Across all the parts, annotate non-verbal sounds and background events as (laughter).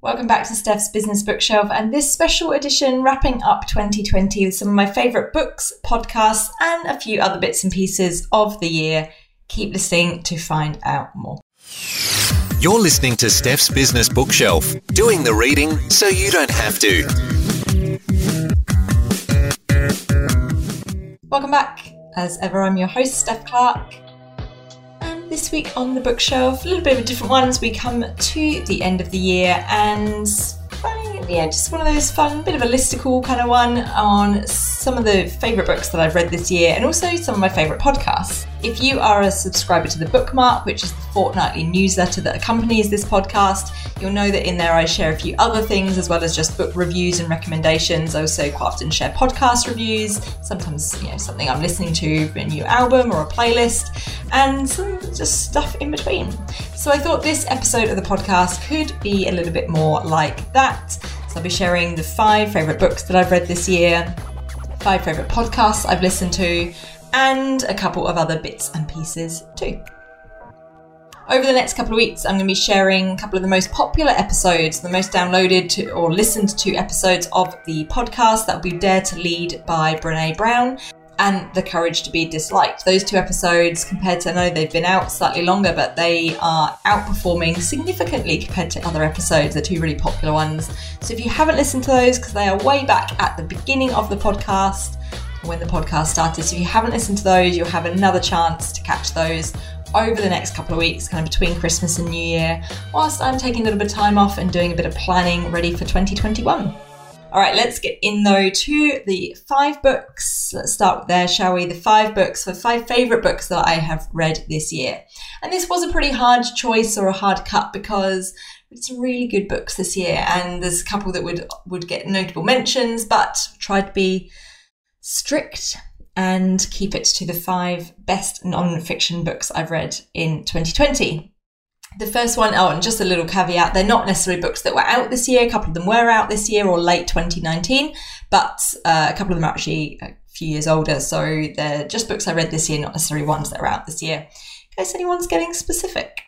Welcome back to Steph's Business Bookshelf and this special edition wrapping up 2020 with some of my favourite books, podcasts, and a few other bits and pieces of the year. Keep listening to find out more. You're listening to Steph's Business Bookshelf, doing the reading so you don't have to. Welcome back. As ever, I'm your host, Steph Clark. This week on the bookshelf, a little bit of a different one as we come to the end of the year and yeah, just one of those fun, bit of a listicle kind of one on some of the favourite books that I've read this year and also some of my favourite podcasts. If you are a subscriber to the Bookmark, which is the fortnightly newsletter that accompanies this podcast, you'll know that in there I share a few other things as well as just book reviews and recommendations. I also quite often share podcast reviews, sometimes you know something I'm listening to, a new album or a playlist, and some just stuff in between. So I thought this episode of the podcast could be a little bit more like that. So I'll be sharing the five favourite books that I've read this year, five favourite podcasts I've listened to, and a couple of other bits and pieces too. Over the next couple of weeks, I'm going to be sharing a couple of the most popular episodes, the most downloaded to, or listened to episodes of the podcast that will be Dare to Lead by Brene Brown and The Courage to Be Disliked. Those two episodes, compared to, I know they've been out slightly longer, but they are outperforming significantly compared to other episodes. They're two really popular ones. So if you haven't listened to those, because they are way back at the beginning of the podcast, when the podcast started. So if you haven't listened to those, you'll have another chance to catch those over the next couple of weeks, kind of between Christmas and New Year, whilst I'm taking a little bit of time off and doing a bit of planning ready for 2021. All right, let's get in though to the five books. Let's start there, shall we? The five books, the five favorite books that I have read this year. And this was a pretty hard choice or a hard cut because it's really good books this year, and there's a couple that would would get notable mentions, but try to be strict and keep it to the five best non-fiction books I've read in 2020. The first one, oh, and just a little caveat, they're not necessarily books that were out this year. A couple of them were out this year or late 2019, but uh, a couple of them are actually a few years older. So they're just books I read this year, not necessarily ones that are out this year. In case anyone's getting specific.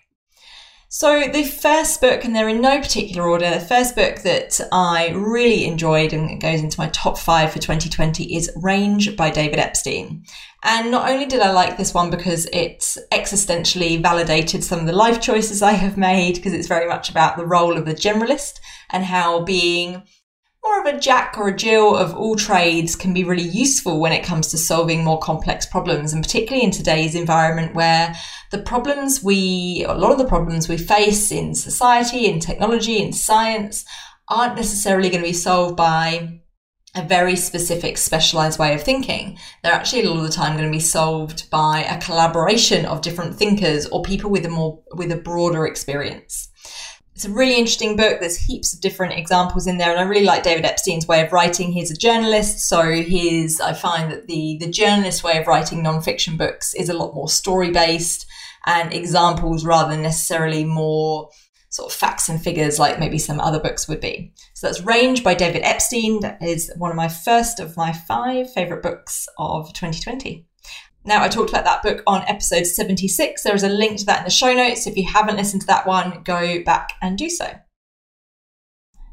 So, the first book, and they're in no particular order, the first book that I really enjoyed and it goes into my top five for 2020 is Range by David Epstein. And not only did I like this one because it existentially validated some of the life choices I have made, because it's very much about the role of the generalist and how being more of a jack or a Jill of all trades can be really useful when it comes to solving more complex problems, and particularly in today's environment where the problems we, a lot of the problems we face in society, in technology, in science, aren't necessarily going to be solved by a very specific specialized way of thinking. They're actually a lot of the time going to be solved by a collaboration of different thinkers or people with a more, with a broader experience. It's a really interesting book. There's heaps of different examples in there, and I really like David Epstein's way of writing. He's a journalist, so his I find that the the journalist way of writing nonfiction books is a lot more story based and examples rather than necessarily more sort of facts and figures like maybe some other books would be. So that's Range by David Epstein. That is one of my first of my five favorite books of 2020. Now, I talked about that book on episode 76. There is a link to that in the show notes. If you haven't listened to that one, go back and do so.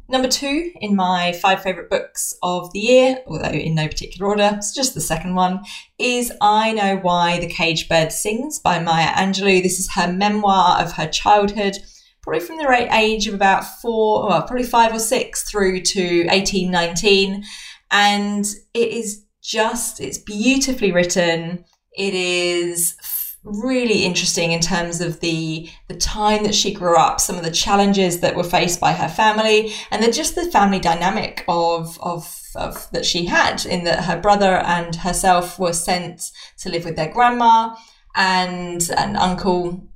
Number two in my five favourite books of the year, although in no particular order, it's just the second one, is I Know Why the Caged Bird Sings by Maya Angelou. This is her memoir of her childhood, probably from the age of about four, well, probably five or six through to 18, 19. And it is just, it's beautifully written. It is really interesting in terms of the the time that she grew up, some of the challenges that were faced by her family, and then just the family dynamic of of, of that she had in that her brother and herself were sent to live with their grandma and an uncle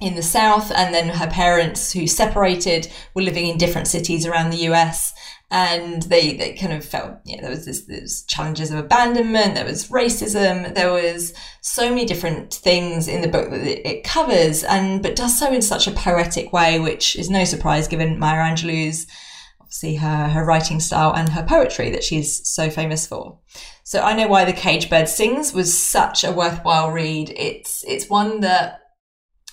in the south and then her parents who separated were living in different cities around the US and they, they kind of felt know, there was this there's challenges of abandonment there was racism there was so many different things in the book that it covers and but does so in such a poetic way which is no surprise given Maya Angelou's obviously her her writing style and her poetry that she's so famous for. So I know why the cage bird sings was such a worthwhile read. It's it's one that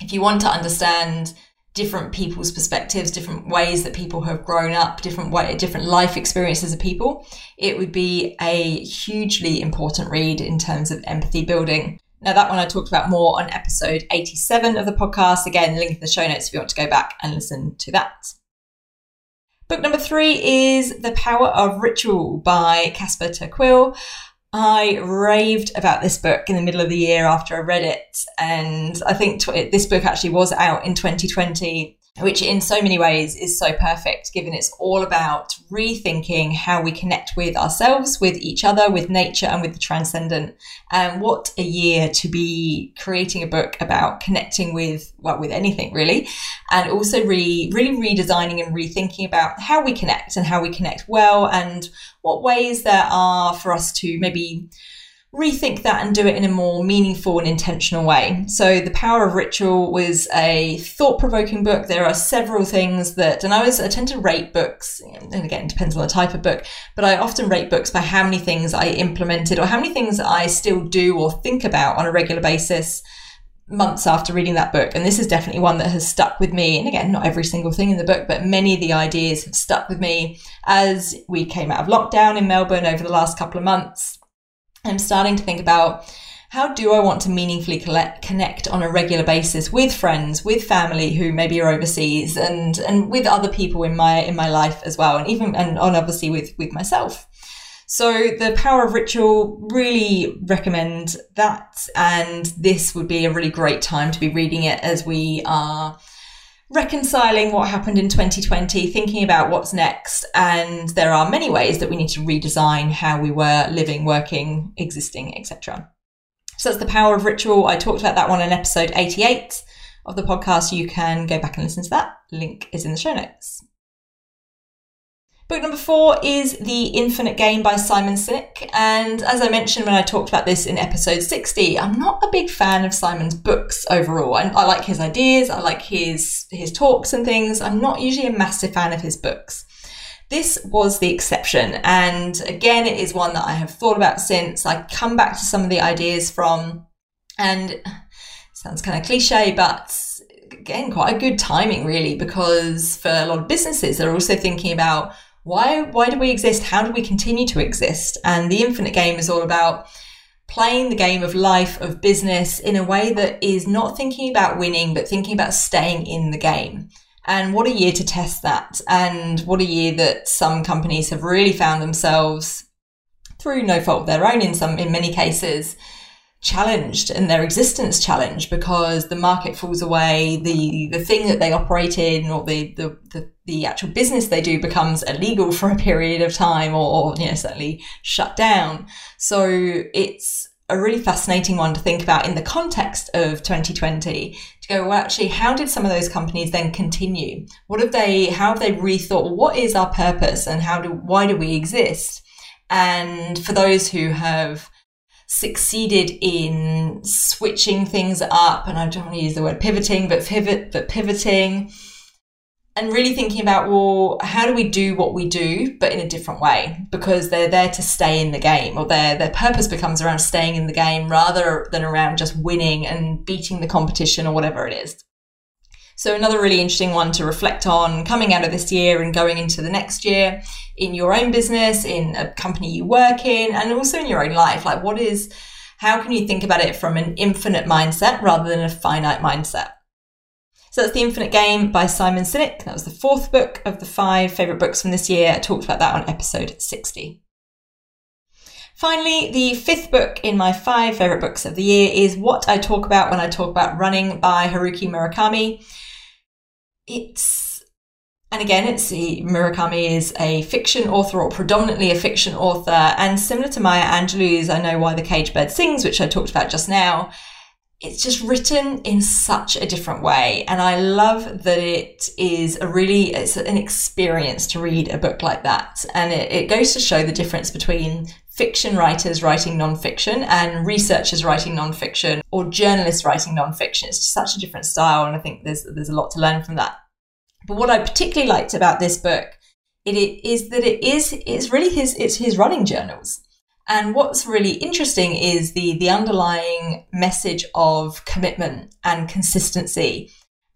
if you want to understand different people's perspectives, different ways that people have grown up, different way, different life experiences of people, it would be a hugely important read in terms of empathy building. Now, that one I talked about more on episode 87 of the podcast. Again, link in the show notes if you want to go back and listen to that. Book number three is The Power of Ritual by Casper ter Kuile. I raved about this book in the middle of the year after I read it. And I think this book actually was out in 2020 which in so many ways is so perfect, given it's all about rethinking how we connect with ourselves, with each other, with nature, and with the transcendent. And what a year to be creating a book about connecting with, well, with anything really, and also re, really redesigning and rethinking about how we connect and how we connect well, and what ways there are for us to maybe rethink that and do it in a more meaningful and intentional way. So, The Power of Ritual was a thought provoking book. There are several things that, and I was, I tend to rate books, and again, it depends on the type of book, but I often rate books by how many things I implemented or how many things I still do or think about on a regular basis months after reading that book. And this is definitely one that has stuck with me. And again, not every single thing in the book, but many of the ideas have stuck with me as we came out of lockdown in Melbourne over the last couple of months I'm starting to think about how do I want to meaningfully collect, connect on a regular basis with friends, with family who maybe are overseas, and and with other people in my in my life as well, and even and, and obviously with with myself. So the power of ritual really recommend that, and this would be a really great time to be reading it as we are reconciling what happened in 2020, thinking about what's next. And there are many ways that we need to redesign how we were living, working, existing, etc. So that's the power of ritual. I talked about that one in episode 88 of the podcast. You can go back and listen to that. Link is in the show notes. Book number four is The Infinite Game by Simon Sinek. And as I mentioned when I talked about this in episode 60, I'm not a big fan of Simon's books overall. I, I like his ideas, I like his, his talks and things. I'm not usually a massive fan of his books. This was the exception. And again, it is one that I have thought about since. I come back to some of the ideas from, and sounds kind of cliche, but again, quite a good timing really, because for a lot of businesses, they're also thinking about why why do we exist? How do we continue to exist? And the infinite game is all about playing the game of life, of business in a way that is not thinking about winning, but thinking about staying in the game. And what a year to test that. And what a year that some companies have really found themselves through no fault of their own in some, in many cases, challenged and their existence challenged because the market falls away, the the thing that they operate in or the the, the, the actual business they do becomes illegal for a period of time or, or you know certainly shut down. So it's a really fascinating one to think about in the context of 2020 to go, well, actually, how did some of those companies then continue? What have they, how have they rethought? what is our purpose and how do, why do we exist? And for those who have succeeded in switching things up, and I don't want to use the word pivoting, but pivot, but pivoting, and really thinking about well, how do we do what we do, but in a different way? Because they're there to stay in the game, or their their purpose becomes around staying in the game rather than around just winning and beating the competition or whatever it is. So, another really interesting one to reflect on coming out of this year and going into the next year in your own business, in a company you work in, and also in your own life. Like, what is, how can you think about it from an infinite mindset rather than a finite mindset? So that's The Infinite Game by Simon Sinek. That was the fourth book of the five favourite books from this year. I talked about that on episode 60. Finally, the fifth book in my five favourite books of the year is What I Talk About When I Talk About Running by Haruki Murakami it's and again, it's Murakami is a fiction author or predominantly a fiction author. And similar to Maya Angelou's I Know Why the Caged Bird Sings, which I talked about just now, it's just written in such a different way. And I love that it is a really, it's an experience to read a book like that. And it, it goes to show the difference between fiction writers writing nonfiction and researchers writing nonfiction or journalists writing nonfiction. It's such a different style, and I think there's there's a lot to learn from that. But what I particularly liked about this book it, it is that it is it's really his it's his running journals. And what's really interesting is the the underlying message of commitment and consistency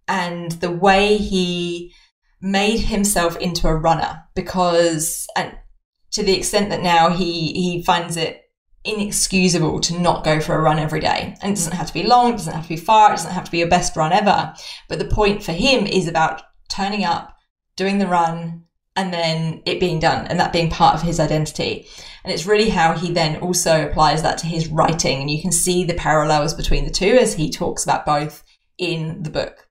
and the way he made himself into a runner because, and to the extent that now he, he finds it inexcusable to not go for a run every day. And it doesn't have to be long, it doesn't have to be far, it doesn't have to be your best run ever. But the point for him is about turning up, doing the run, and then it being done and that being part of his identity. And it's really how he then also applies that to his writing. And you can see the parallels between the two as he talks about both in the book.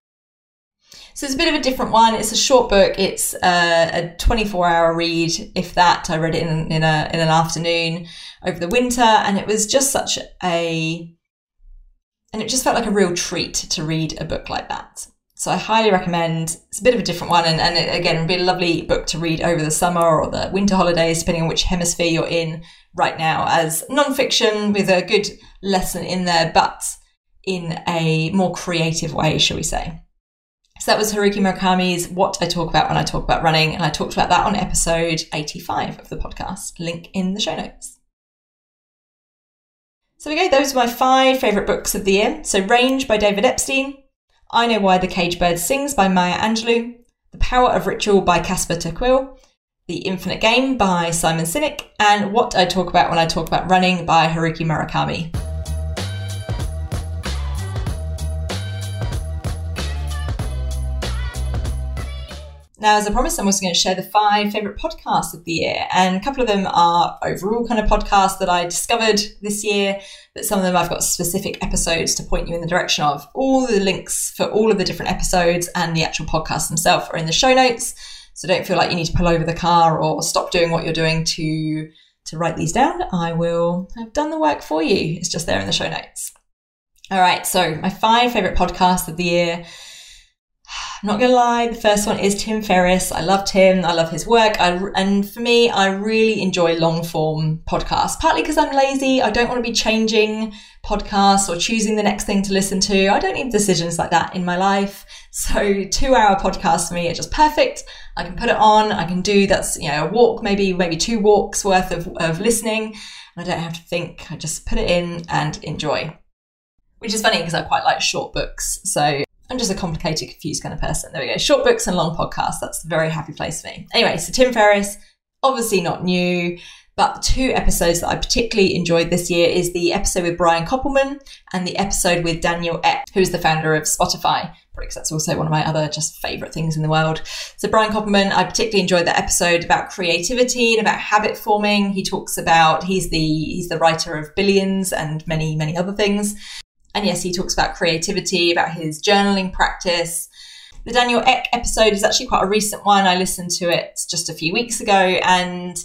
So it's a bit of a different one. It's a short book. It's a, a 24 hour read, if that. I read it in, in, a, in an afternoon over the winter, and it was just such a, and it just felt like a real treat to read a book like that. So I highly recommend. It's a bit of a different one, and, and it, again, it'd be a lovely book to read over the summer or the winter holidays, depending on which hemisphere you're in right now, as non-fiction with a good lesson in there, but in a more creative way, shall we say. So that was Haruki Murakami's What I Talk About When I Talk About Running, and I talked about that on episode 85 of the podcast. Link in the show notes. So we go, those are my five favourite books of the year. So Range by David Epstein, I Know Why the Cage Bird Sings by Maya Angelou, The Power of Ritual by Casper ter The Infinite Game by Simon Sinek, and What I Talk About When I Talk About Running by Haruki Murakami. Now, as I promised, I'm also going to share the five favourite podcasts of the year. And a couple of them are overall kind of podcasts that I discovered this year, but some of them I've got specific episodes to point you in the direction of. All the links for all of the different episodes and the actual podcasts themselves are in the show notes. So don't feel like you need to pull over the car or stop doing what you're doing to, to write these down. I will have done the work for you. It's just there in the show notes. All right. So my five favourite podcasts of the year. (sighs) Not gonna lie, the first one is Tim Ferriss. I love Tim. I love his work. I, and for me, I really enjoy long form podcasts, partly because I'm lazy. I don't want to be changing podcasts or choosing the next thing to listen to. I don't need decisions like that in my life. So two hour podcasts for me are just perfect. I can put it on. I can do that's, you know, a walk, maybe, maybe two walks worth of, of listening. I don't have to think. I just put it in and enjoy which is funny because I quite like short books. So I'm just a complicated, confused kind of person. There we go. Short books and long podcasts. That's a very happy place for me. Anyway, so Tim Ferriss, obviously not new, but two episodes that I particularly enjoyed this year is the episode with Brian Koppelman and the episode with Daniel Ek, who is the founder of Spotify. Because that's also one of my other just favorite things in the world. So Brian Koppelman, I particularly enjoyed that episode about creativity and about habit forming. He talks about he's the he's the writer of Billions and many many other things. And yes, he talks about creativity, about his journaling practice. The Daniel Ek episode is actually quite a recent one. I listened to it just a few weeks ago and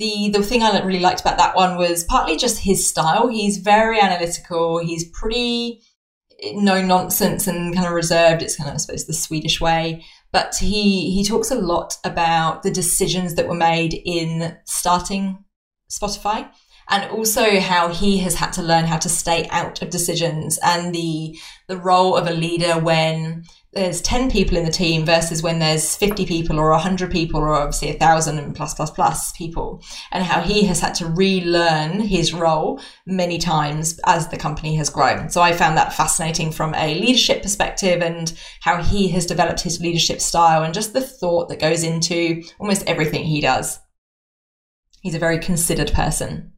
the the thing I really liked about that one was partly just his style. He's very analytical. He's pretty no nonsense and kind of reserved. It's kind of I suppose the Swedish way. But he he talks a lot about the decisions that were made in starting Spotify and also how he has had to learn how to stay out of decisions and the the role of a leader when there's 10 people in the team versus when there's 50 people or 100 people or obviously a thousand and plus plus plus people. And how he has had to relearn his role many times as the company has grown. So i found that fascinating from a leadership perspective and how he has developed his leadership style and just the thought that goes into almost everything he does. He's a very considered person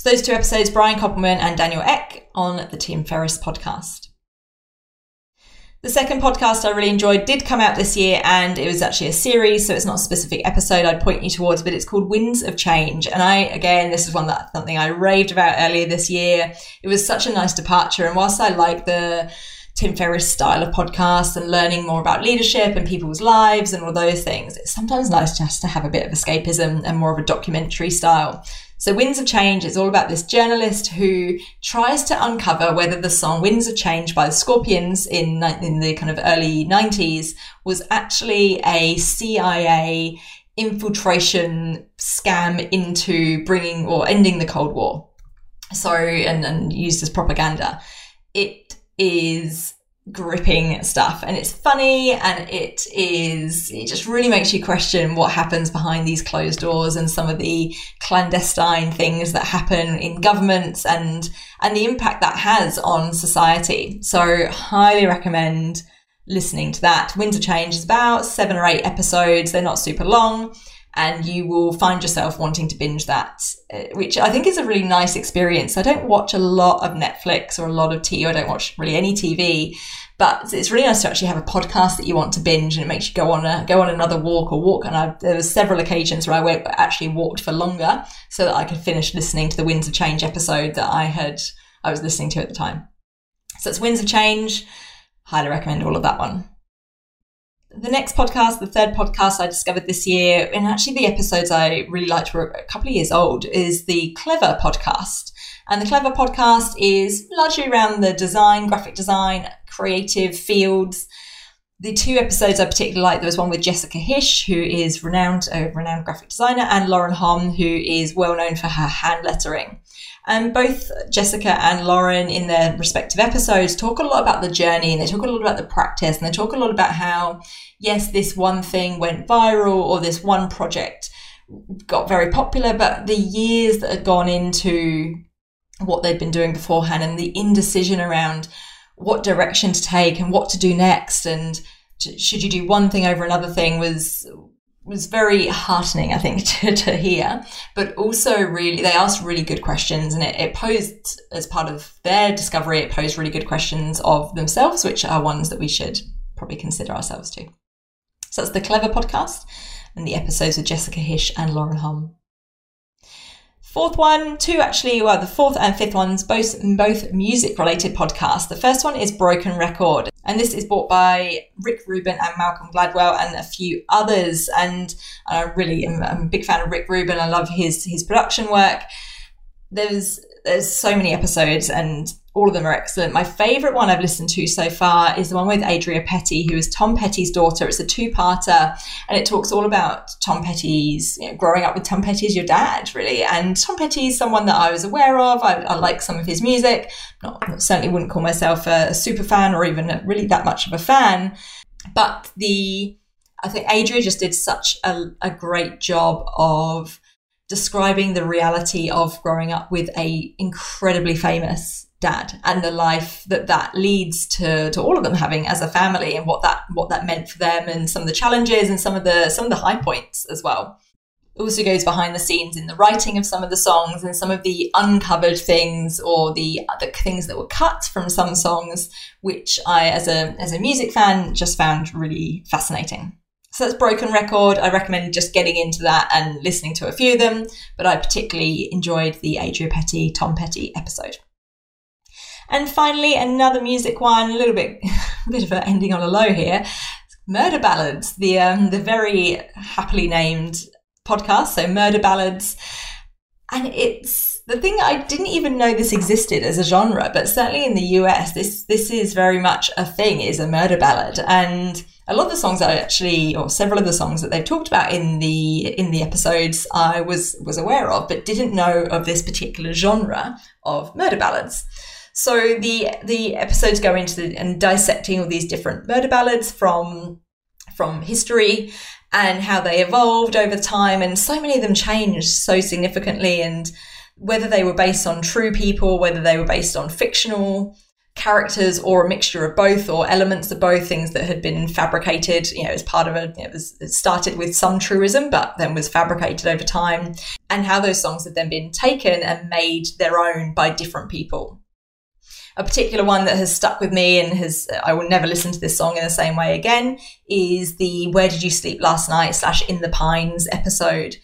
so those two episodes, Brian Koppelman and Daniel Ek on the Tim Ferriss podcast. The second podcast I really enjoyed did come out this year and it was actually a series, so it's not a specific episode I'd point you towards, but it's called Winds of Change. And I, again, this is one that something I raved about earlier this year. It was such a nice departure. And whilst I like the Tim Ferriss style of podcast and learning more about leadership and people's lives and all those things, it's sometimes nice just to have a bit of escapism and more of a documentary style. So Winds of Change is all about this journalist who tries to uncover whether the song Winds of Change by the Scorpions in, in the kind of early 90s was actually a CIA infiltration scam into bringing or ending the Cold War. So, and, and used as propaganda. It is gripping stuff and it's funny and it is it just really makes you question what happens behind these closed doors and some of the clandestine things that happen in governments and and the impact that has on society so highly recommend listening to that. Of Change is about seven or eight episodes. They're not super long and you will find yourself wanting to binge that, uh, which I think is a really nice experience. I don't watch a lot of Netflix or a lot of TV. I don't watch really any TV, but it's really nice to actually have a podcast that you want to binge, and it makes you go on a go on another walk or walk. And I, there were several occasions where I went, actually walked for longer so that I could finish listening to the Winds of Change episode that I had I was listening to at the time. So it's Winds of Change. Highly recommend all of that one the next podcast, the third podcast I discovered this year, and actually the episodes I really liked were a couple of years old, is the Clever podcast. And the Clever podcast is largely around the design, graphic design, creative fields. The two episodes I particularly like, there was one with Jessica Hische, who is renowned, a renowned graphic designer, and Lauren Hom, who is well known for her hand lettering. And both Jessica and Lauren, in their respective episodes, talk a lot about the journey and they talk a lot about the practice and they talk a lot about how, yes, this one thing went viral or this one project got very popular, but the years that had gone into what they'd been doing beforehand and the indecision around what direction to take and what to do next and should you do one thing over another thing was was very heartening, I think, (laughs) to, to hear, but also really, they asked really good questions and it, it posed, as part of their discovery, it posed really good questions of themselves, which are ones that we should probably consider ourselves too. So that's the Clever podcast and the episodes with Jessica Hische and Lauren Hom. Fourth one, two actually, well, the fourth and fifth ones, both both music related podcasts. The first one is Broken Record, and this is brought by Rick Rubin and Malcolm Gladwell and a few others. And I really am I'm a big fan of Rick Rubin. I love his his production work. There's there's so many episodes, and all of them are excellent. My favorite one I've listened to so far is the one with Adria Petty, who is Tom Petty's daughter. It's a two-parter, and it talks all about Tom Petty's you know, growing up with Tom Petty as your dad, really. And Tom Petty is someone that I was aware of. I, I like some of his music. Not certainly wouldn't call myself a, a super fan or even really that much of a fan, but the I think Adria just did such a, a great job of describing the reality of growing up with a incredibly famous dad and the life that that leads to to all of them having as a family and what that what that meant for them and some of the challenges and some of the some of the high points as well It also goes behind the scenes in the writing of some of the songs and some of the uncovered things or the other things that were cut from some songs which I as a as a music fan just found really fascinating so that's Broken Record. I recommend just getting into that and listening to a few of them, but I particularly enjoyed the Adria Petty, Tom Petty episode. And finally, another music one, a little bit, (laughs) a bit of an ending on a low here. Murder Ballads, the um, the very happily named podcast. So Murder Ballads, and it's the thing I didn't even know this existed as a genre, but certainly in the US, this this is very much a thing. Is a murder ballad, and a lot of the songs that I actually, or several of the songs that they've talked about in the in the episodes, I was was aware of, but didn't know of this particular genre of murder ballads. So the the episodes go into the, and dissecting all these different murder ballads from from history and how they evolved over time, and so many of them changed so significantly, and whether they were based on true people, whether they were based on fictional characters or a mixture of both or elements of both things that had been fabricated you know as part of a it, was, it started with some truism but then was fabricated over time and how those songs have then been taken and made their own by different people a particular one that has stuck with me and has I will never listen to this song in the same way again is the Where Did You Sleep Last Night slash In the Pines episode,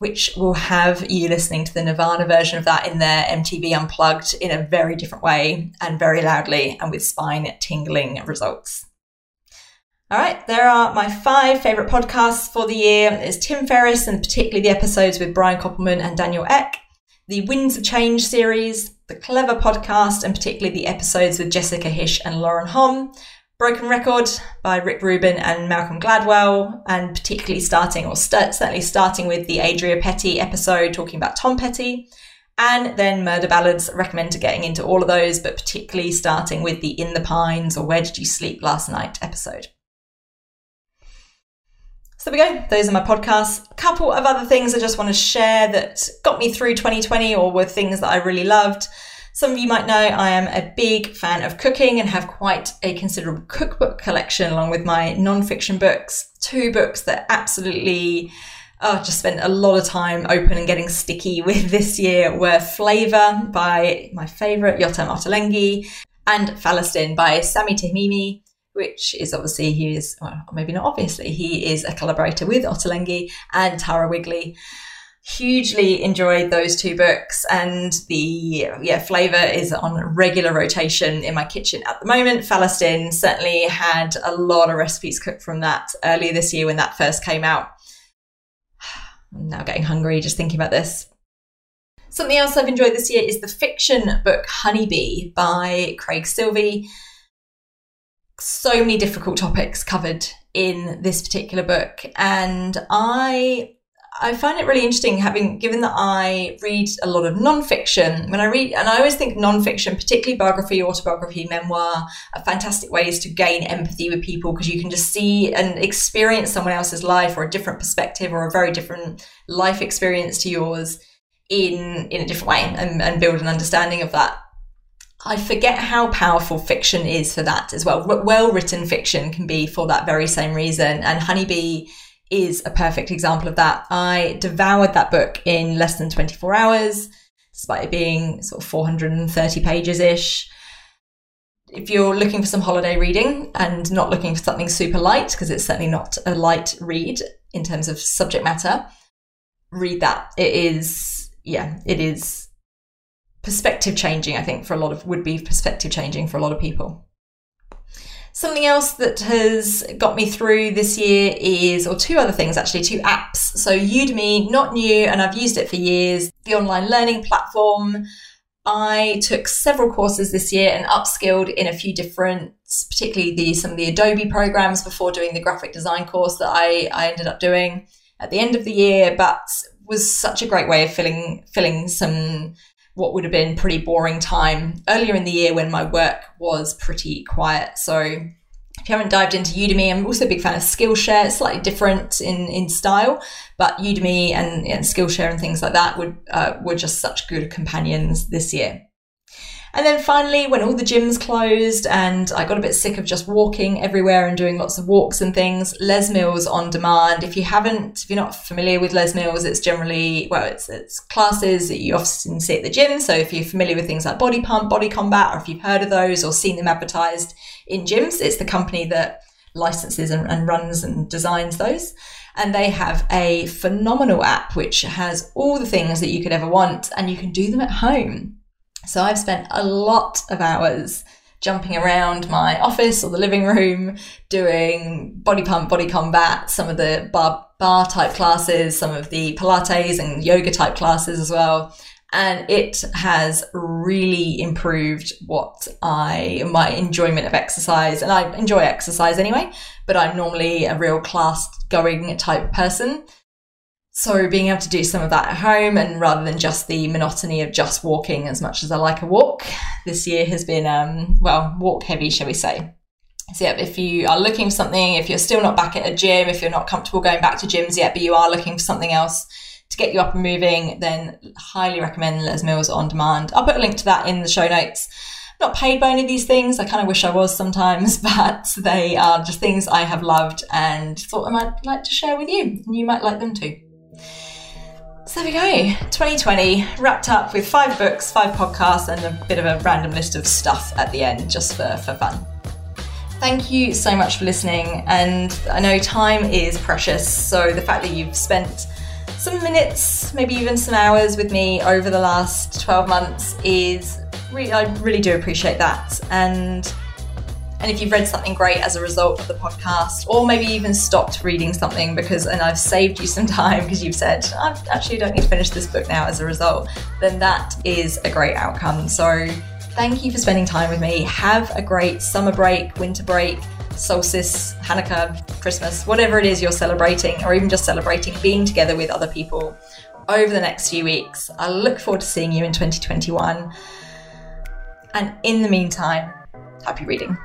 which will have you listening to the Nirvana version of that in their MTV Unplugged in a very different way and very loudly and with spine tingling results. All right, there are my five favorite podcasts for the year. There's Tim Ferriss and particularly the episodes with Brian Koppelman and Daniel Ek the Winds of Change series, the Clever podcast, and particularly the episodes with Jessica Hische and Lauren Hom, Broken Record by Rick Rubin and Malcolm Gladwell, and particularly starting, or certainly starting with the Adria Petty episode talking about Tom Petty, and then Murder Ballads. recommend to getting into all of those, but particularly starting with the In the Pines or Where Did You Sleep Last Night episode. So there we go. Those are my podcasts. A couple of other things I just want to share that got me through 2020 or were things that I really loved. Some of you might know I am a big fan of cooking and have quite a considerable cookbook collection along with my non-fiction books. Two books that absolutely oh, just spent a lot of time open and getting sticky (laughs) with this year were Flavour by my favourite Yotam Ottolenghi and Falastin by Sami Tamimi, which is obviously he is well, maybe not obviously he is a collaborator with Ottolenghi and Tara Wigley. Hugely enjoyed those two books, and the yeah flavor is on regular rotation in my kitchen at the moment. Falastin certainly had a lot of recipes cooked from that earlier this year when that first came out. (sighs) I'm now getting hungry just thinking about this. Something else I've enjoyed this year is the fiction book Honeybee by Craig Silvey. So many difficult topics covered in this particular book, and I I find it really interesting having given that I read a lot of nonfiction. When I read, and I always think nonfiction, particularly biography, autobiography, memoir, are fantastic ways to gain empathy with people because you can just see and experience someone else's life or a different perspective or a very different life experience to yours in in a different way and, and build an understanding of that. I forget how powerful fiction is for that as well. Well written fiction can be for that very same reason. And Honeybee is a perfect example of that. I devoured that book in less than 24 hours, despite it being sort of 430 pages ish. If you're looking for some holiday reading and not looking for something super light, because it's certainly not a light read in terms of subject matter, read that. It is, yeah, it is perspective changing, I think, for a lot of, would be perspective changing for a lot of people. Something else that has got me through this year is, or two other things actually, two apps. So Udemy, not new, and I've used it for years, the online learning platform. I took several courses this year and upskilled in a few different, particularly the some of the Adobe programs before doing the graphic design course that I, I ended up doing at the end of the year, but was such a great way of filling filling some what would have been pretty boring time earlier in the year when my work was pretty quiet. So if you haven't dived into Udemy, I'm also a big fan of Skillshare. It's slightly different in, in style, but Udemy and, and Skillshare and things like that would uh, were just such good companions this year. And then finally, when all the gyms closed and I got a bit sick of just walking everywhere and doing lots of walks and things, Les Mills on demand. If you haven't, if you're not familiar with Les Mills, it's generally, well, it's, it's classes that you often see at the gym. So if you're familiar with things like Body Pump, Body Combat, or if you've heard of those or seen them advertised in gyms, it's the company that licenses and, and runs and designs those and they have a phenomenal app which has all the things that you could ever want and you can do them at home. So I've spent a lot of hours jumping around my office or the living room, doing body pump, body combat, some of the barre, barre type classes, some of the Pilates and yoga type classes as well. And it has really improved what I, my enjoyment of exercise. And I enjoy exercise anyway, but I'm normally a real class going type person. So being able to do some of that at home and rather than just the monotony of just walking as much as I like a walk, this year has been, um, well, walk heavy, shall we say. So yeah, if you are looking for something, if you're still not back at a gym, if you're not comfortable going back to gyms yet, but you are looking for something else to get you up and moving, then highly recommend Les Mills on demand. I'll put a link to that in the show notes. I'm not paid by any of these things. I kind of wish I was sometimes, (laughs) but they are just things I have loved and thought I might like to share with you, and you might like them too. So there we go. 2020 wrapped up with five books, five podcasts, and a bit of a random list of stuff at the end just for, for fun. Thank you so much for listening. And I know time is precious, so the fact that you've spent some minutes, maybe even some hours with me over the last 12 months is really, I really do appreciate that. And and if you've read something great as a result of the podcast, or maybe even stopped reading something because, and I've saved you some (laughs) time because you've said, I actually don't need to finish this book now as a result, then that is a great outcome. So thank you for spending time with me. Have a great summer break, winter break, solstice, Hanukkah, Christmas, whatever it is you're celebrating, or even just celebrating being together with other people over the next few weeks. I look forward to seeing you in 2021. And in the meantime, happy reading.